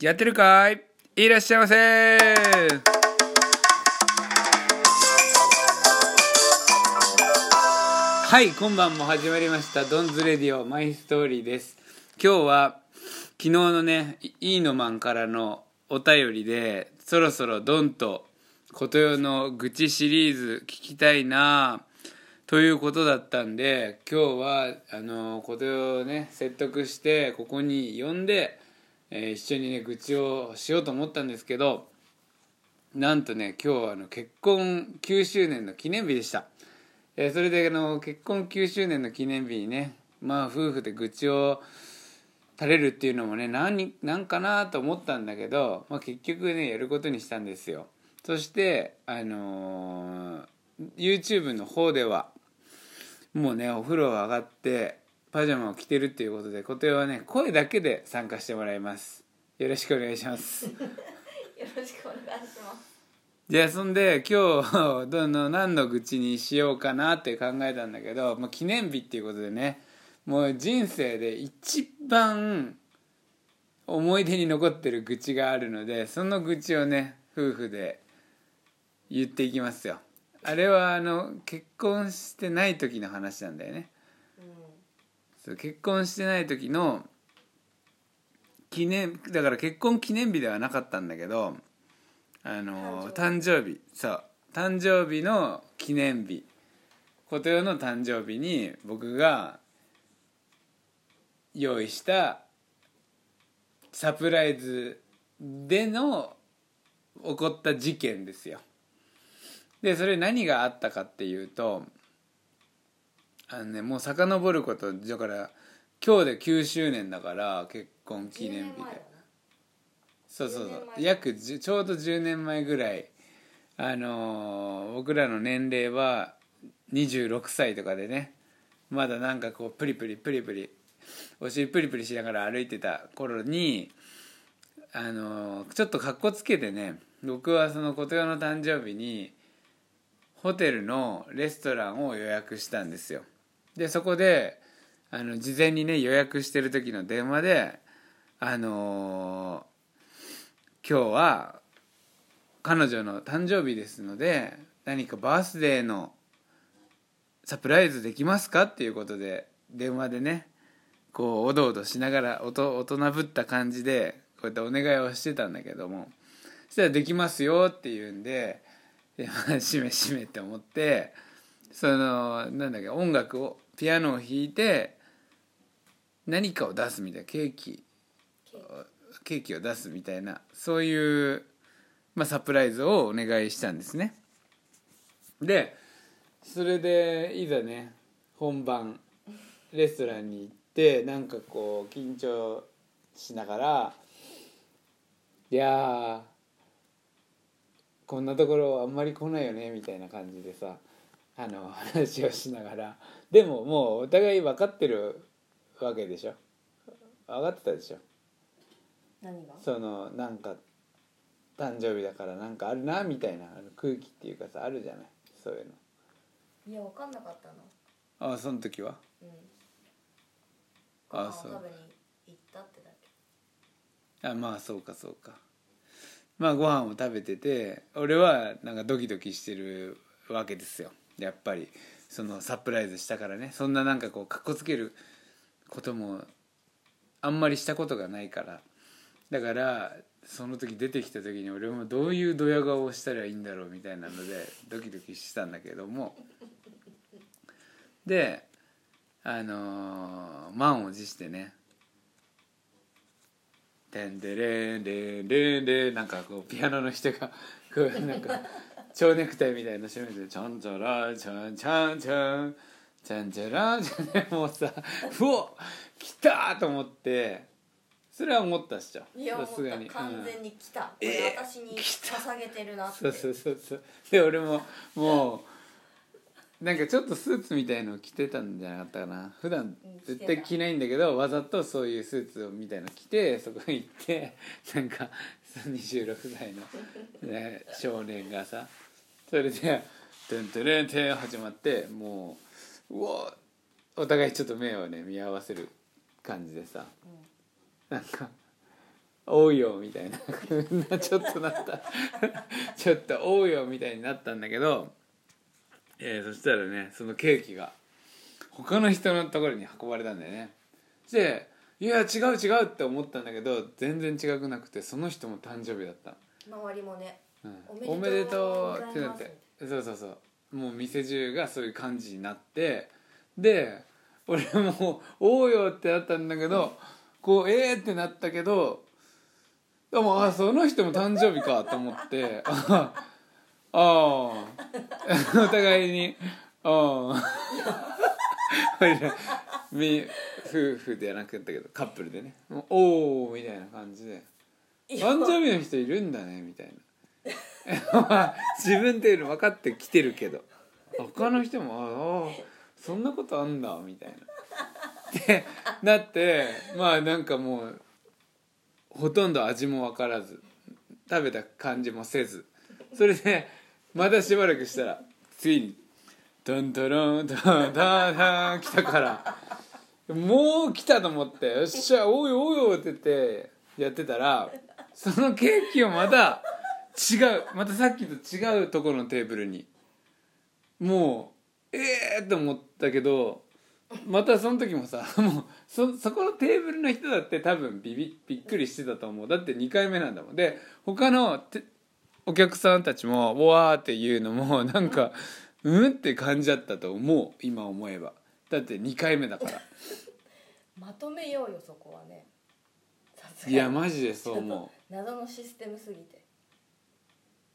やってるかい？いらっしゃいませ。はい今晩も始まりましたドンズレディオマイストーリーです。今日は昨日のねいいのマンからのお便りでそろそろドンと琴代の愚痴シリーズ聞きたいなということだったんで今日はあの琴代をね説得してここに呼んで、えー一緒にね愚痴をしようと思ったんですけどなんとね今日はあの結婚9周年の記念日でした、えーそれであの結婚9周年の記念日にねまあ夫婦で愚痴を垂れるっていうのもね何なんかなと思ったんだけど、まあ、結局ねやることにしたんですよ。そしてあのー YouTube の方ではもうねお風呂上がってパジャマを着てるっていうことで琴代はね声だけで参加してもらいます。よろしくお願いします。よろしくお願いします。じゃあそんで今日どの何の愚痴にしようかなって考えたんだけど、まあ、記念日っていうことでねもう人生で一番思い出に残ってる愚痴があるのでその愚痴をね夫婦で言っていきますよ。あれはあの結婚してない時の話なんだよね結婚してない時の記念だから結婚記念日ではなかったんだけどあの誕生日。そう誕生日の記念日。琴代の誕生日に僕が用意したサプライズでの起こった事件ですよ。でそれ何があったかっていうとあのねもう遡ることだから今日で9周年だから結婚記念日で。10年前だなそうそう。そ10年う前約10ちょうど10年前ぐらい。あのー僕らの年齢は26歳とかでね。まだなんかこうプリプリプリプリお尻プリプリしながら歩いてた頃にあのーちょっとかっこつけてね僕はその琴代の誕生日にホテルのレストランを予約したんですよでそこであの事前にね予約してる時の電話であのー今日は彼女の誕生日ですので何かバースデーのサプライズできますか？っていうことで電話でねこうおどおどしながらおと大人ぶった感じでこうやってお願いをしてたんだけどもそしたら「できますよ」って言うんででましめしめって思ってそのなんだっけ音楽をピアノを弾いて何かを出すみたいなケーキ。ケーキを出すみたいなそういう、まあ、サプライズをお願いしたんですね。でそれでいざね本番レストランに行ってなんかこう緊張しながらいやこんなところあんまり来ないよねみたいな感じでさあの 話をしながら。でももうお互い分かってるわけでしょ。分かってたでしょ。何が？そのなんか誕生日だからなんかあるなみたいなあの空気っていうかさあるじゃない？そういういやわかんなかったの。のああその時は？うん。ご飯をあそう。食べに行ったってだけ。あまあそうかそうか。まあご飯を食べてて俺はなんかドキドキしてるわけですよやっぱりそのサプライズしたからね。そんななんかこうかっこつけることもあんまりしたことがないから。だからその時出てきた時に俺もどういうドヤ顔をしたらいいんだろうみたいなのでドキドキしたんだけども。であのー満を持してね「てんでれんれんれんれん」なんかこうピアノの人がこうなんか蝶ネクタイみたいな締めて「ちゃんちゃらちゃんちゃんちゃんちゃんちゃらちゃん」もうさうお来たと思ってそれは思ったっしょいや思さすがにった完全に来た。こえーれ私に捧げてるなって。そうそうそうそうで俺ももうなんかちょっとスーツみたいの着てたんじゃなかったかな普段絶対着ないんだけどわざとそういうスーツみたいの着てそこに行ってなんか26歳の、ね、少年がさそれで「トゥントゥルントゥン」始まってもううわお互いちょっと目をね見合わせる感じでさなんかおうよみたいなちょっとなった。ちょっとおうよみたいになったんだけど、えー、そしたらねそのケーキが他の人のところに運ばれたんだよね。でいや違う違うって思ったんだけど全然違くなくてその人も誕生日だった、周りもねうん、おめでとうってなってそうそうそう。もう店中がそういう感じになってで俺も「おうよ」ってなったんだけどこう「えー!」ってなったけどでもあその人も誕生日かと思って ああお互いにああ み夫婦ではなくったけどカップルでね「もうおお」みたいな感じで「誕生日の人いるんだね」みたいな。ま あ自分っていうの分かってきてるけど。他の人も「ああそんなことあんだ」みたいな。ってなってまあなんかもうほとんど味も分からず食べた感じもせず。それでまたしばらくしたらついに「トントロントントントン」来たからもう来たと思って「よっしゃおいおいおい」って言ってやってたらそのケーキをまた違うまたさっきと違うところのテーブルにもうええー、と思ったけどまたその時もさもうそそこのテーブルの人だって多分ビビびっくりしてたと思うだって2回目なんだもんで他のてお客さんたちも「わー」っていうのもなんか「うん?」って感じだったと思う今思えばだって2回目だから。まとめようよそこはね。さすがいやマジでそう思謎のシステムすぎて。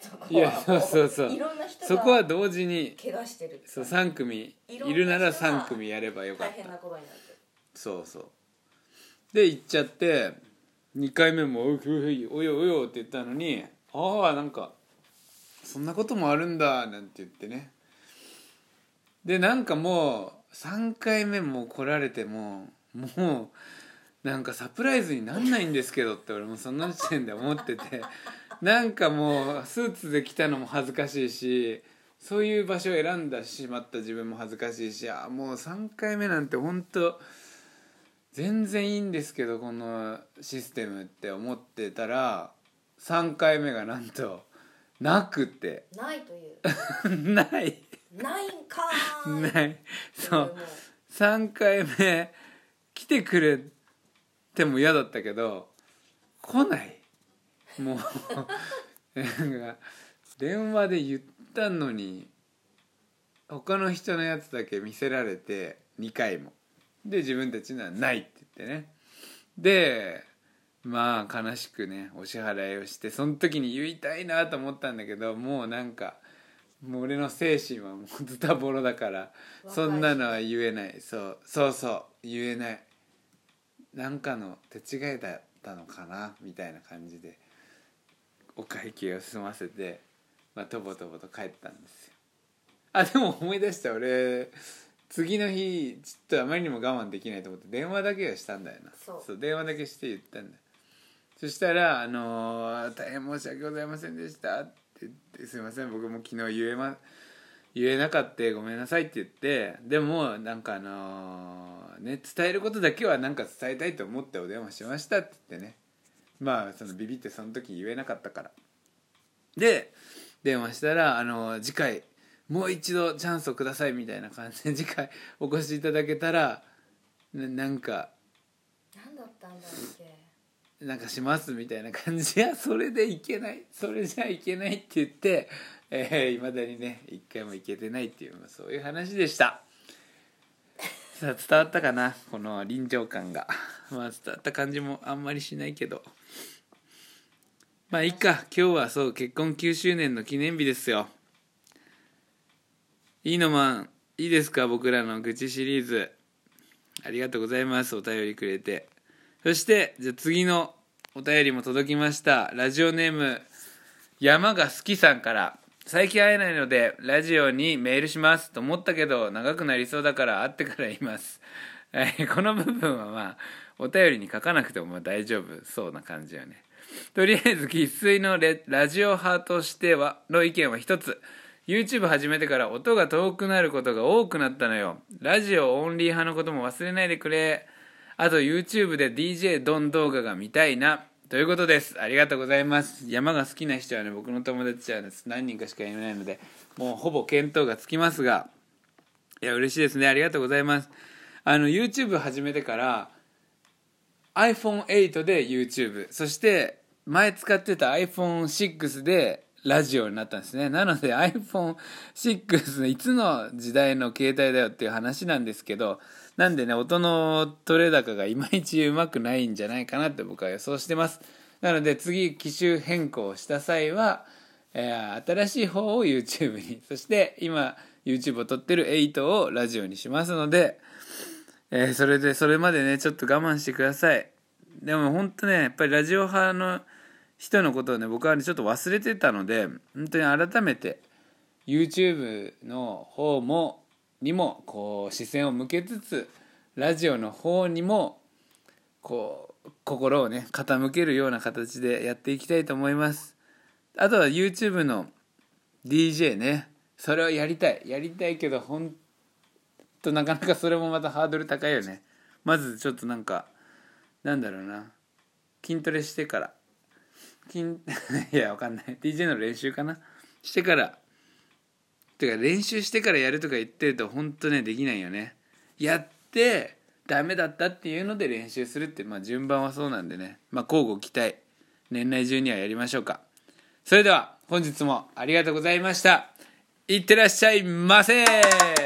そこういやそうそうそう。いろんな人がそこは同時に怪我してるそう3組いるなら3組やればよかった。大変なことになってる。そうそう。で行っちゃって2回目も「おいおいおいおいおい」って言ったのに「ああなんかそんなこともあるんだ」なんて言ってね。でなんかもう3回目も来られてももうなんかサプライズになんないんですけどって俺もそんな時点で思ってて なんかもうスーツで来たのも恥ずかしいしそういう場所を選んだしまった自分も恥ずかしいしあもう3回目なんて本当全然いいんですけどこのシステムって思ってたら3回目がなんとなくて。ないという。ないないんかーい。ない。そう。も。3回目来てくれても嫌だったけど来ない。もう。電話で言ったのに他の人のやつだけ見せられて2回も。で自分たちのはないって言ってね。でまあ悲しくねお支払いをしてその時に言いたいなと思ったんだけどもうなんかもう俺の精神はもうズタボロだからそんなのは言えない。そう。そうそう。言えない。なんかの手違いだったのかなみたいな感じでお会計を済ませて、まあ、とぼとぼと帰ったんですよ。あでも思い出した。俺次の日ちょっとあまりにも我慢できないと思って電話だけはしたんだよな。そう。電話だけして言ったんだ。よそしたら「あのー大変申し訳ございませんでした」って「すいません僕も昨日言えま言えなかったごめんなさい」って言ってでもなんかあのーね伝えることだけはなんか伝えたいと思ってお電話しましたって言ってね。まあそのビビってその時言えなかったから。で電話したら「あのー次回もう一度チャンスをください」みたいな感じで 次回お越しいただけたらななんか何だったんだっけなんかしますみたいな感じ。やそれでいけない。それじゃいけないって言っていま、えー、だにね一回もいけてないっていう、そういう話でした。さあ伝わったかな？この臨場感が。まあ伝わった感じもあんまりしないけど。まあいいか。今日はそう結婚9周年の記念日ですよ。いいのマンいいですか？僕らの愚痴シリーズ。ありがとうございます。お便りくれて。そしてじゃ次のお便りも届きました。ラジオネーム山が好きさんから。最近会えないのでラジオにメールします。と思ったけど長くなりそうだから会ってから言います、この部分はまあお便りに書かなくてもま大丈夫そうな感じよね。とりあえず生粋のラジオ派としてはの意見は一つ。YouTube 始めてから音が遠くなることが多くなったのよ。ラジオオンリー派のことも忘れないでくれ。あと YouTube で DJ ドン動画が見たいな。ということです。ありがとうございます。山が好きな人はね僕の友達はです何人かしかいないのでもうほぼ見当がつきますが。いや嬉しいですね。ありがとうございます。あの YouTube 始めてから iPhone8 で YouTube そして前使ってた iPhone6 でラジオになったんですね。なので iPhone6 のいつの時代の携帯だよっていう話なんですけどなんでね音の取れ高がいまいちうまくないんじゃないかなって僕は予想してます。なので次機種変更した際は、えー、新しい方を YouTube に。そして今 YouTube を撮ってる8をラジオにしますので、えー、それでそれまでねちょっと我慢してください。でも本当ねやっぱりラジオ派の人のことをね僕は、ね、ちょっと忘れてたので本当に改めて YouTube の方もにもこう視線を向けつつラジオの方にもこう心をね傾けるような形でやっていきたいと思います。あとは YouTube の DJ ね。それをやりたい。やりたいけどほんとなかなかそれもまたハードル高いよね。まずちょっとなんかなんだろうな。筋トレしてから。筋 いやわかんない。DJ の練習かな。してからてか練習してからやるとか言ってると本当ねできないよね。やってダメだったっていうので練習するってまあ順番はそうなんでね。まあ交互期待。年内中にはやりましょうか。それでは本日もありがとうございました。いってらっしゃいませ。